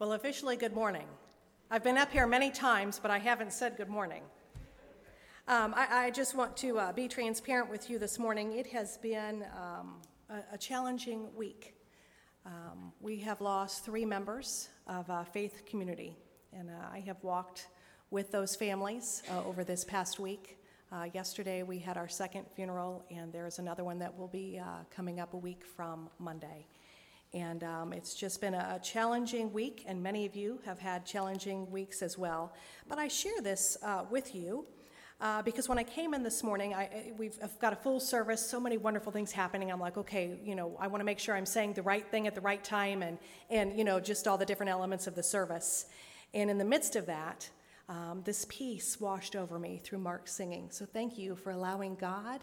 Well, officially, good morning. I've been up here many times, but I haven't said good morning. Um, I, I, just want to uh, be transparent with you this morning. It has been um, a, a, challenging week. Um, we have lost three members of uh, faith community, and uh, I have walked with those families uh, over this past week. Uh, yesterday, we had our second funeral, and there's another one that will be coming up a week from Monday. And um, it's just been a, challenging week, and many of you have had challenging weeks as well. But I share this uh, with you uh, because when I came in this morning, I, we've I've got a full service, so many wonderful things happening. I'm like, okay, you know, I want to make sure I'm saying the right thing at the right time, and and you know, just all the different elements of the service. And in the midst of that, um, this peace washed over me through Mark's singing. So thank you for allowing God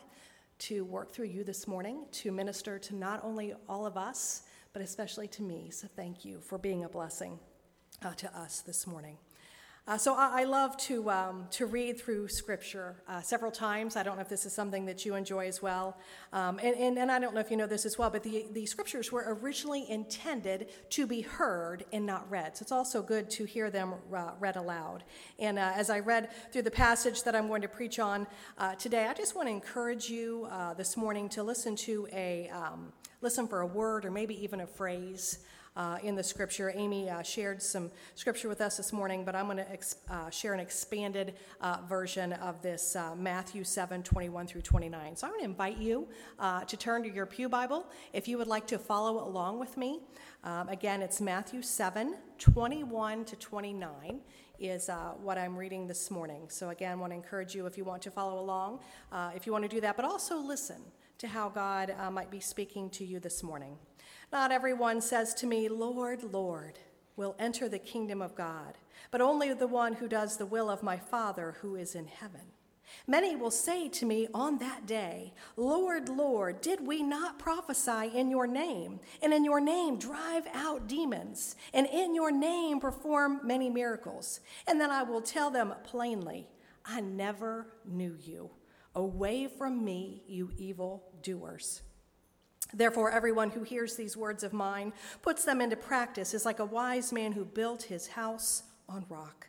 to work through you this morning to minister to not only all of us, but especially to me. So thank you for being a blessing uh, to us this morning. Uh, so I, I, love to, um, to read through Scripture uh, several times. I don't know if this is something that you enjoy as well. Um, and, and, and, I don't know if you know this as well, but the, the Scriptures were originally intended to be heard and not read. So it's also good to hear them uh, read aloud. And uh, as I read through the passage that I'm going to preach on uh, today, I just want to encourage you uh, this morning to listen to a um, listen for a word or maybe even a phrase uh, in the scripture. Amy uh, shared some scripture with us this morning, but I'm going to ex- uh, share an expanded uh, version of this uh, Matthew 7 21 through 29. So I'm going to invite you to turn to your Pew Bible if you would like to follow along with me. Um, again, it's Matthew 7 21 to 29 is uh, what I'm reading this morning. So, again, I want to encourage you if you want to follow along, uh, if you want to do that, but also listen to how God uh, might be speaking to you this morning. Not everyone says to me, Lord, Lord, will enter the kingdom of God, but only the one who does the will of my Father who is in heaven. Many will say to me on that day, Lord, Lord, did we not prophesy in your name, and in your name drive out demons, and in your name perform many miracles? And then I will tell them plainly, I never knew you. Away from me, you evil doers. Therefore, everyone who hears these words of mine, puts them into practice, is like a wise man who built his house on rock.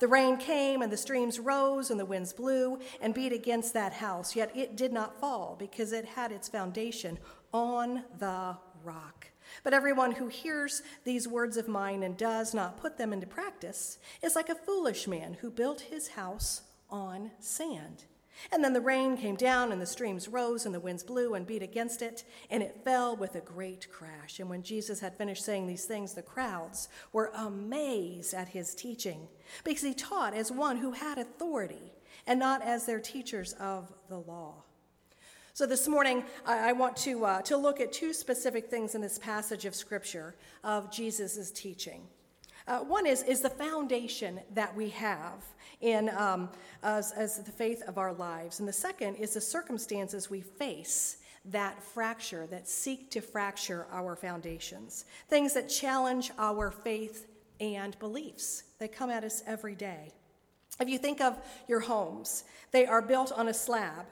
The rain came, and the streams rose, and the winds blew and beat against that house, yet it did not fall, because it had its foundation on the rock. But everyone who hears these words of mine and does not put them into practice is like a foolish man who built his house on sand. And then the rain came down, and the streams rose, and the winds blew and beat against it, and it fell with a great crash. And when Jesus had finished saying these things, the crowds were amazed at his teaching, because he taught as one who had authority, and not as their teachers of the law. So this morning, I want to, uh, to look at two specific things in this passage of Scripture of Jesus' teaching. Uh, one is, is the foundation that we have in, um, as, as the faith of our lives. And the second is the circumstances we face that fracture, that seek to fracture our foundations, things that challenge our faith and beliefs. They come at us every day. If you think of your homes, they are built on a slab,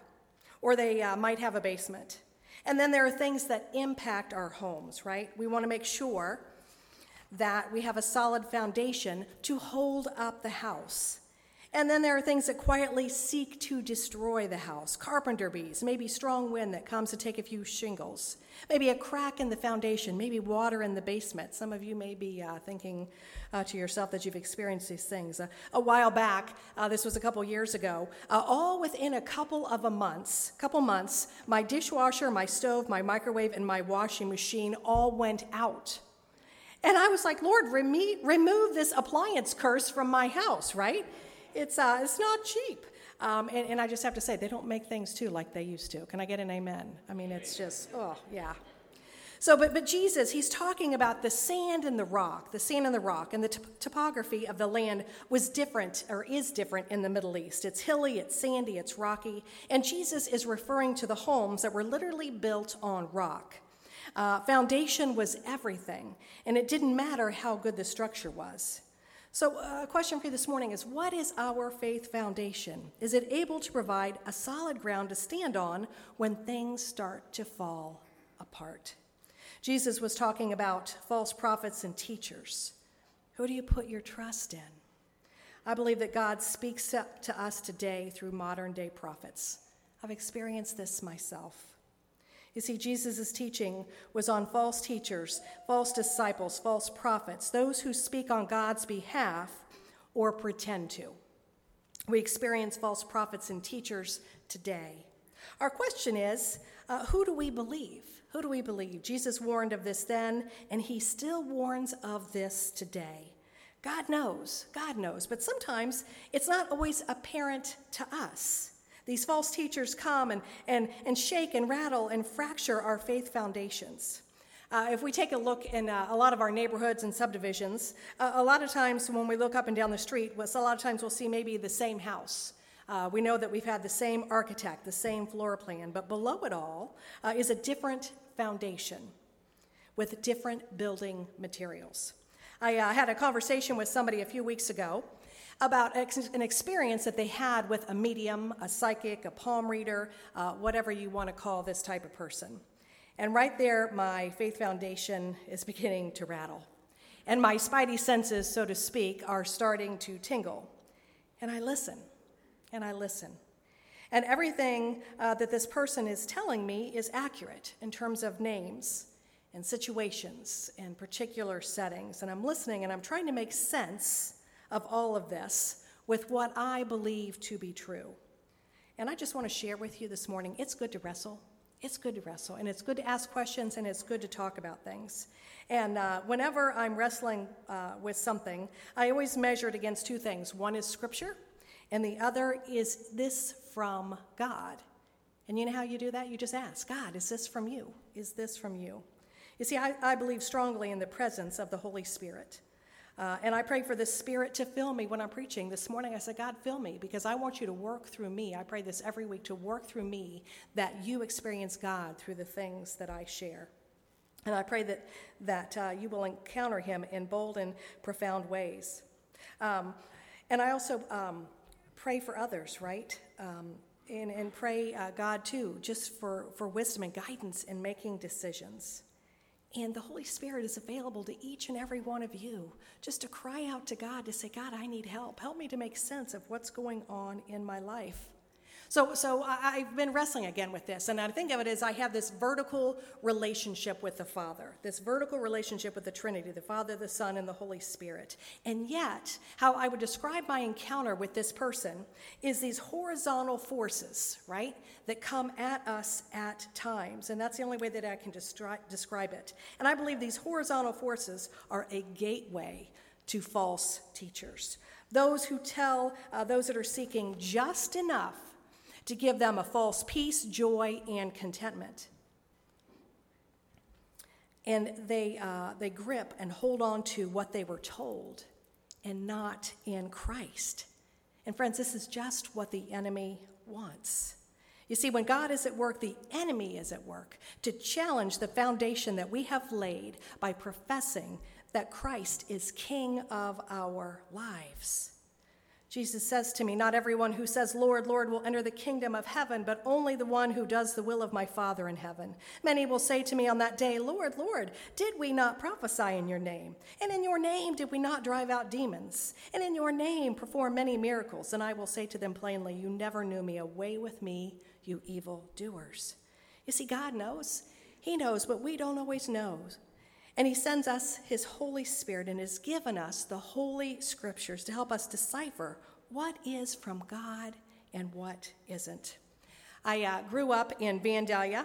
or they uh, might have a basement. And then there are things that impact our homes, right? We want to make sure that we have a solid foundation to hold up the house. And then there are things that quietly seek to destroy the house carpenter bees, maybe strong wind that comes to take a few shingles, maybe a crack in the foundation, maybe water in the basement. Some of you may be uh, thinking uh, to yourself that you've experienced these things. Uh, a while back, uh, this was a couple years ago, uh, all within a couple of a months, couple months, my dishwasher, my stove, my microwave, and my washing machine all went out. And I was like, Lord, reme- remove this appliance curse from my house, right? It's, uh, it's not cheap. Um, and, and I just have to say, they don't make things too like they used to. Can I get an amen? I mean, it's just, oh, yeah. So, but, but Jesus, he's talking about the sand and the rock, the sand and the rock, and the t- topography of the land was different or is different in the Middle East. It's hilly, it's sandy, it's rocky. And Jesus is referring to the homes that were literally built on rock. Uh, foundation was everything, and it didn't matter how good the structure was. So, uh, a question for you this morning is what is our faith foundation? Is it able to provide a solid ground to stand on when things start to fall apart? Jesus was talking about false prophets and teachers. Who do you put your trust in? I believe that God speaks up to us today through modern day prophets. I've experienced this myself. You see, Jesus' teaching was on false teachers, false disciples, false prophets, those who speak on God's behalf or pretend to. We experience false prophets and teachers today. Our question is uh, who do we believe? Who do we believe? Jesus warned of this then, and he still warns of this today. God knows, God knows, but sometimes it's not always apparent to us. These false teachers come and, and, and shake and rattle and fracture our faith foundations. Uh, if we take a look in uh, a lot of our neighborhoods and subdivisions, uh, a lot of times when we look up and down the street, a lot of times we'll see maybe the same house. Uh, we know that we've had the same architect, the same floor plan, but below it all uh, is a different foundation with different building materials. I uh, had a conversation with somebody a few weeks ago about ex- an experience that they had with a medium, a psychic, a palm reader, uh, whatever you want to call this type of person. And right there, my faith foundation is beginning to rattle. And my spidey senses, so to speak, are starting to tingle. And I listen and I listen. And everything uh, that this person is telling me is accurate in terms of names and situations and particular settings. And I'm listening and I'm trying to make sense of all of this with what I believe to be true. And I just want to share with you this morning it's good to wrestle. It's good to wrestle, and it's good to ask questions, and it's good to talk about things. And uh, whenever I'm wrestling uh, with something, I always measure it against two things one is Scripture, and the other is this from God. And you know how you do that? You just ask God, is this from you? Is this from you? You see, I, I believe strongly in the presence of the Holy Spirit. Uh, and I pray for the Spirit to fill me when I'm preaching. This morning I said, God, fill me because I want you to work through me. I pray this every week to work through me that you experience God through the things that I share. And I pray that, that uh, you will encounter him in bold and profound ways. Um, and I also um, pray for others, right? Um, and, and pray, uh, God, too, just for, for wisdom and guidance in making decisions. And the Holy Spirit is available to each and every one of you just to cry out to God to say, God, I need help. Help me to make sense of what's going on in my life. So, so I, have been wrestling again with this, and I think of it as I have this vertical relationship with the Father, this vertical relationship with the Trinity, the Father, the Son, and the Holy Spirit. And yet, how I would describe my encounter with this person is these horizontal forces, right, that come at us at times. And that's the only way that I can destri- describe it. And I believe these horizontal forces are a gateway to false teachers. Those who tell uh, those that are seeking just enough to give them a false peace, joy, and contentment. And they, uh, they grip and hold on to what they were told and not in Christ. And friends, this is just what the enemy wants. You see, when God is at work, the enemy is at work to challenge the foundation that we have laid by professing that Christ is King of our lives. Jesus says to me, Not everyone who says, Lord, Lord, will enter the kingdom of heaven, but only the one who does the will of my Father in heaven. Many will say to me on that day, Lord, Lord, did we not prophesy in your name? And in your name did we not drive out demons? And in your name perform many miracles? And I will say to them plainly, You never knew me. Away with me, you evil doers. You see, God knows. He knows, but we don't always know. And he sends us his Holy Spirit and has given us the Holy Scriptures to help us decipher what is from God and what isn't. I uh, grew up in Vandalia,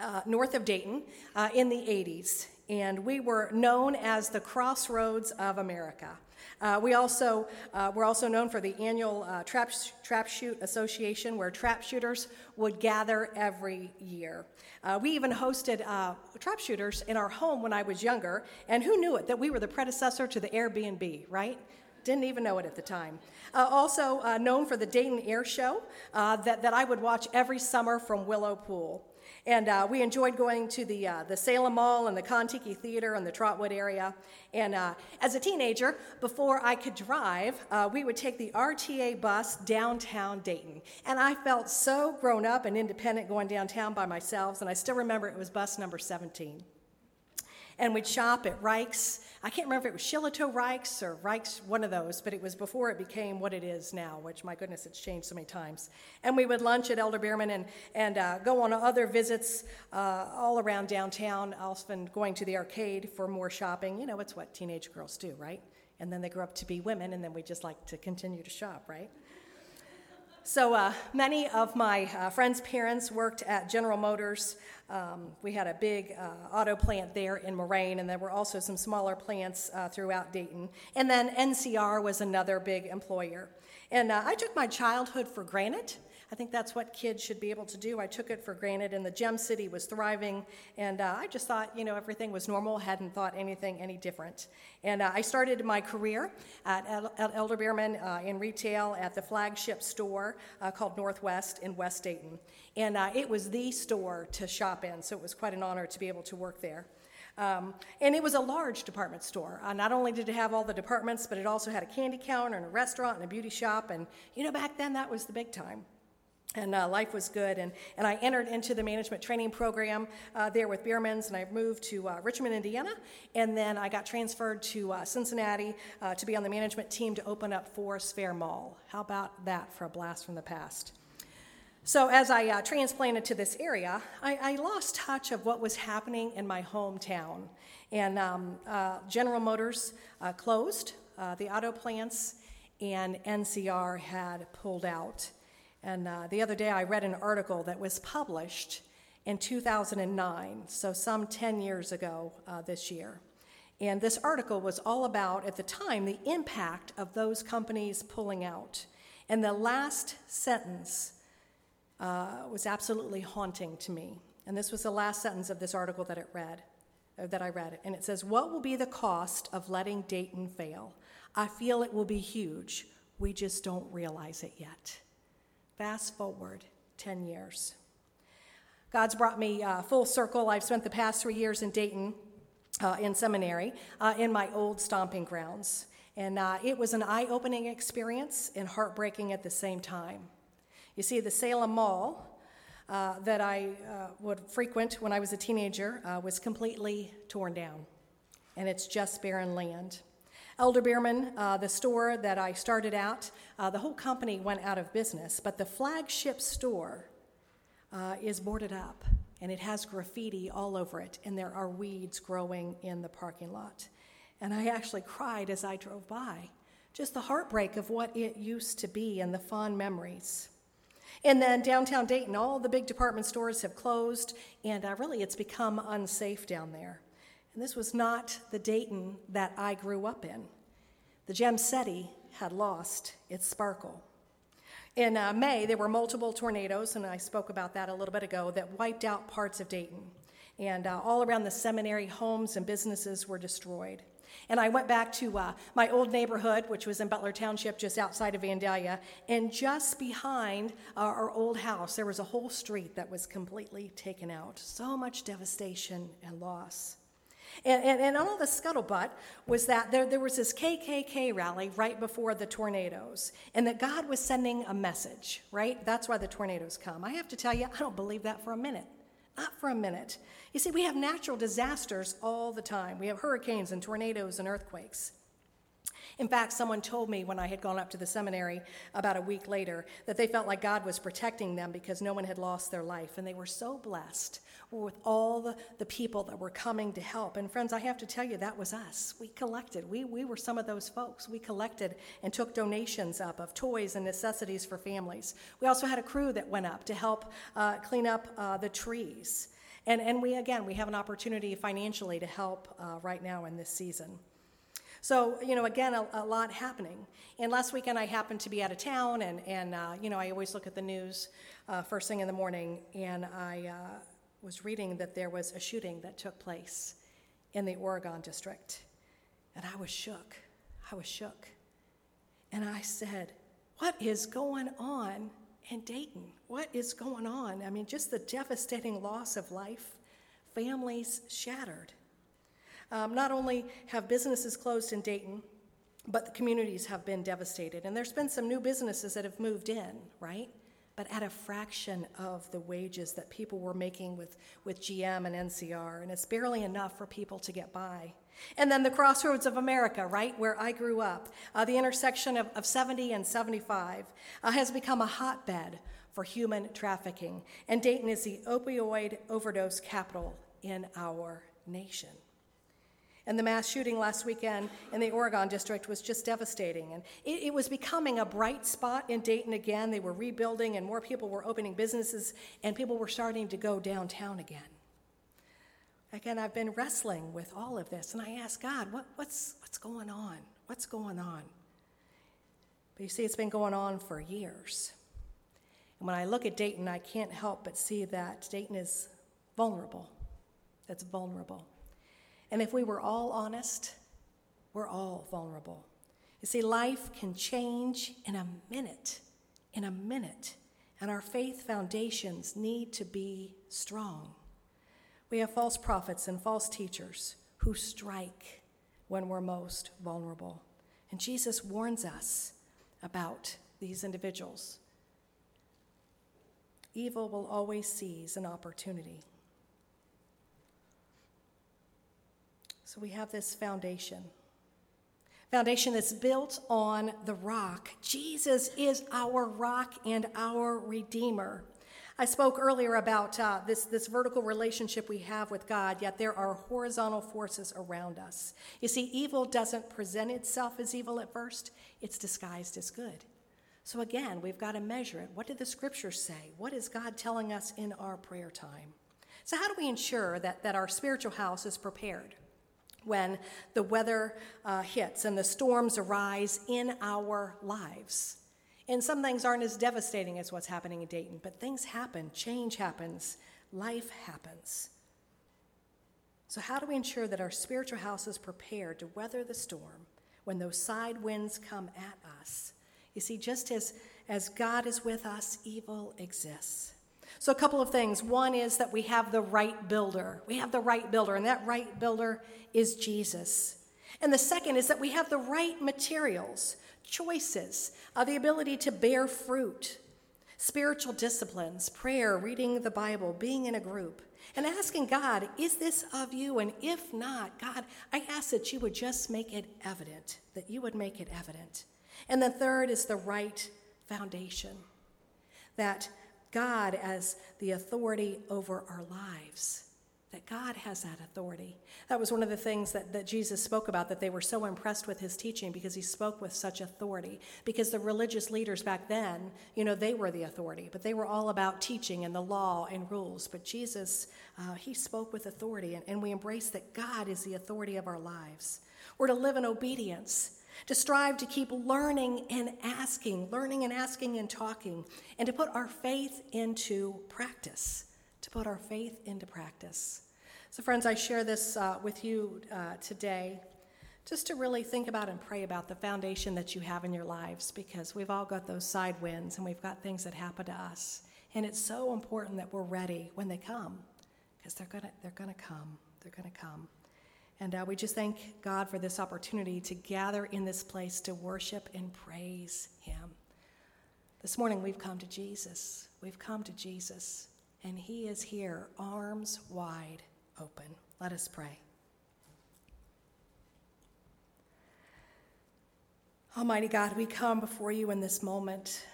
uh, north of Dayton, uh, in the 80s, and we were known as the crossroads of America. Uh, we also uh, were also known for the annual uh, trap, trap Shoot Association, where trap shooters would gather every year. Uh, we even hosted uh, trap shooters in our home when I was younger, and who knew it that we were the predecessor to the Airbnb, right? Didn't even know it at the time. Uh, also known for the Dayton Air Show that, that I would watch every summer from Willow Pool. And uh, we enjoyed going to the, uh, the Salem Mall and the Contiki Theater in the Trotwood area. And uh, as a teenager, before I could drive, uh, we would take the RTA bus downtown Dayton. And I felt so grown up and independent going downtown by myself. And I still remember it was bus number 17. And we'd shop at Rike's. I can't remember if it was Shillito Rike's or Rike's, one of those, but it was before it became what it is now, which, my goodness, it's changed so many times. And we would lunch at Elder Beerman and, and uh, go on other visits uh, all around downtown, often going to the arcade for more shopping. You know, it's what teenage girls do, right? And then they grow up to be women, and then we just like to continue to shop, right? So uh, many of my uh, friends' parents worked at General Motors. Um, we had a big uh, auto plant there in Moraine, and there were also some smaller plants uh, throughout Dayton. And then NCR was another big employer. And uh, I took my childhood for granted. I think that's what kids should be able to do. I took it for granted, and the Gem City was thriving, and uh, I just thought, you know, everything was normal, hadn't thought anything any different. And uh, I started my career at, at Elder Beerman uh, in retail at the flagship store uh, called Northwest in West Dayton. And uh, it was the store to shop in, so it was quite an honor to be able to work there. Um, and it was a large department store. Uh, not only did it have all the departments, but it also had a candy counter and a restaurant and a beauty shop. And, you know, back then that was the big time and uh, life was good. And, and I entered into the management training program uh, there with Beerman's, and I moved to uh, Richmond, Indiana. And then I got transferred to uh, Cincinnati uh, to be on the management team to open up Forest Fair Mall. How about that for a blast from the past? So, as I uh, transplanted to this area, I, I, lost touch of what was happening in my hometown. And um, General Motors closed, the auto plants, and NCR had pulled out. And uh, the other day I read an article that was published in 2009, so some 10 years ago uh, this year. And this article was all about, at the time, the impact of those companies pulling out. And the last sentence uh, was absolutely haunting to me. And this was the last sentence of this article that it read, uh, that I read. And it says, "What will be the cost of letting Dayton fail? I feel it will be huge. We just don't realize it yet." Fast forward 10 years. God's brought me uh, full circle. I've spent the past three years in Dayton uh, in seminary uh, in my old stomping grounds. And uh, it was an eye opening experience and heartbreaking at the same time. You see, the Salem Mall uh, that I uh, would frequent when I was a teenager was completely torn down, and it's just barren land. Elder Beerman, uh, the store that I started out, uh, the whole company went out of business, but the flagship store uh, is boarded up and it has graffiti all over it, and there are weeds growing in the parking lot. And I actually cried as I drove by, just the heartbreak of what it used to be and the fond memories. And then downtown Dayton, all the big department stores have closed, and uh, really it's become unsafe down there. And this was not the Dayton that I grew up in. The Gem City had lost its sparkle. In uh, May, there were multiple tornadoes, and I spoke about that a little bit ago, that wiped out parts of Dayton. And uh, all around the seminary, homes and businesses were destroyed. And I went back to uh, my old neighborhood, which was in Butler Township, just outside of Vandalia. And just behind uh, our old house, there was a whole street that was completely taken out. So much devastation and loss. And, and, and all the scuttlebutt was that there, there was this KKK rally right before the tornadoes, and that God was sending a message, right? That's why the tornadoes come. I have to tell you, I don't believe that for a minute. Not for a minute. You see, we have natural disasters all the time. We have hurricanes and tornadoes and earthquakes. In fact, someone told me when I had gone up to the seminary about a week later that they felt like God was protecting them because no one had lost their life. And they were so blessed with all the, the people that were coming to help. And friends, I have to tell you, that was us. We collected. We, we were some of those folks. We collected and took donations up of toys and necessities for families. We also had a crew that went up to help uh, clean up uh, the trees. And, and we, again, we have an opportunity financially to help uh, right now in this season. So, you know, again, a, a, lot happening. And last weekend I happened to be out of town, and, and uh, you know, I always look at the news uh, first thing in the morning, and I uh, was reading that there was a shooting that took place in the Oregon district. And I was shook. I was shook. And I said, What is going on in Dayton? What is going on? I mean, just the devastating loss of life, families shattered. Um, not only have businesses closed in Dayton, but the communities have been devastated. And there's been some new businesses that have moved in, right? but at a fraction of the wages that people were making with, with GM and NCR, and it's barely enough for people to get by. And then the crossroads of America, right, where I grew up, uh, the intersection of, of 70 and 75, uh, has become a hotbed for human trafficking. And Dayton is the opioid overdose capital in our nation. And the mass shooting last weekend in the Oregon district was just devastating. And it, it, was becoming a bright spot in Dayton again. They were rebuilding, and more people were opening businesses, and people were starting to go downtown again. Again, I've been wrestling with all of this, and I ask God, what, what's, what's going on? What's going on? But you see, it's been going on for years. And when I look at Dayton, I can't help but see that Dayton is vulnerable. That's vulnerable. And if we were all honest, we're all vulnerable. You see, life can change in a minute, in a minute, and our faith foundations need to be strong. We have false prophets and false teachers who strike when we're most vulnerable. And Jesus warns us about these individuals. Evil will always seize an opportunity. So we have this foundation. Foundation that's built on the rock. Jesus is our rock and our Redeemer. I spoke earlier about uh, this, this vertical relationship we have with God, yet there are horizontal forces around us. You see, evil doesn't present itself as evil at first, it's disguised as good. So again, we've got to measure it. What did the scriptures say? What is God telling us in our prayer time? So, how do we ensure that, that our spiritual house is prepared? When the weather uh, hits and the storms arise in our lives. And some things aren't as devastating as what's happening in Dayton, but things happen, change happens, life happens. So, how do we ensure that our spiritual house is prepared to weather the storm when those side winds come at us? You see, just as, as God is with us, evil exists. So, a couple of things. One is that we have the right builder. We have the right builder, and that right builder is Jesus. And the second is that we have the right materials, choices, uh, the ability to bear fruit, spiritual disciplines, prayer, reading the Bible, being in a group, and asking God, is this of you? And if not, God, I ask that you would just make it evident, that you would make it evident. And the third is the right foundation, that God as the authority over our lives. That God has that authority. That was one of the things that, that Jesus spoke about, that they were so impressed with his teaching because he spoke with such authority. Because the religious leaders back then, you know, they were the authority, but they were all about teaching and the law and rules. But Jesus, uh, he spoke with authority, and, and we embrace that God is the authority of our lives. We're to live in obedience to strive to keep learning and asking, learning and asking and talking, and to put our faith into practice, to put our faith into practice. So, friends, I share this uh, with you uh, today just to really think about and pray about the foundation that you have in your lives because we've all got those side winds and we've got things that happen to us. And it's so important that we're ready when they come because they're going to they're to come. They're going to come. And uh, we just thank God for this opportunity to gather in this place to worship and praise Him. This morning we've come to Jesus. We've come to Jesus, and He is here, arms wide open. Let us pray. Almighty God, we come before you in this moment.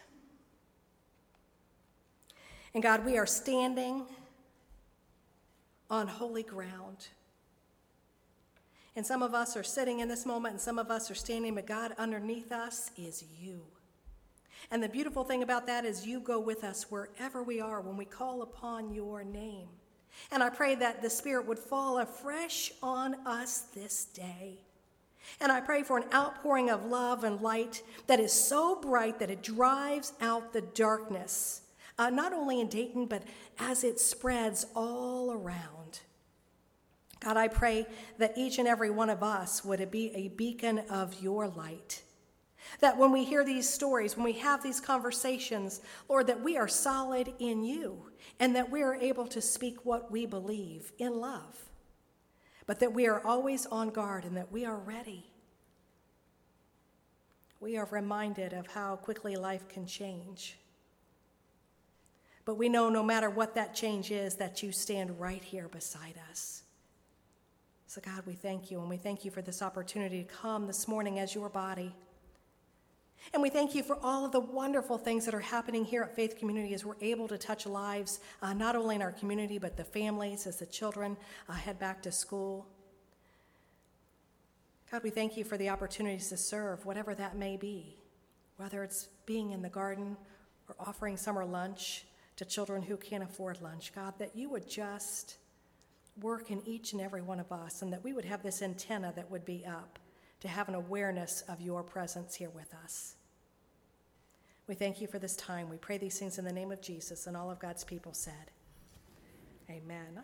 And God, we are standing on holy ground. And some of us are sitting in this moment, and some of us are standing, but God, underneath us is you. And the beautiful thing about that is you go with us wherever we are when we call upon your name. And I pray that the Spirit would fall afresh on us this day. And I pray for an outpouring of love and light that is so bright that it drives out the darkness, uh, not only in Dayton, but as it spreads all around. God, I pray that each and every one of us would be a beacon of your light. That when we hear these stories, when we have these conversations, Lord, that we are solid in you and that we are able to speak what we believe in love, but that we are always on guard and that we are ready. We are reminded of how quickly life can change. But we know no matter what that change is, that you stand right here beside us. So, God, we thank you, and we thank you for this opportunity to come this morning as your body. And we thank you for all of the wonderful things that are happening here at Faith Community as we're able to touch lives, uh, not only in our community, but the families as the children uh, head back to school. God, we thank you for the opportunities to serve, whatever that may be, whether it's being in the garden or offering summer lunch to children who can't afford lunch. God, that you would just work in each and every one of us and that we would have this antenna that would be up to have an awareness of your presence here with us. We thank you for this time. We pray these things in the name of Jesus, and all of God's people said, Amen.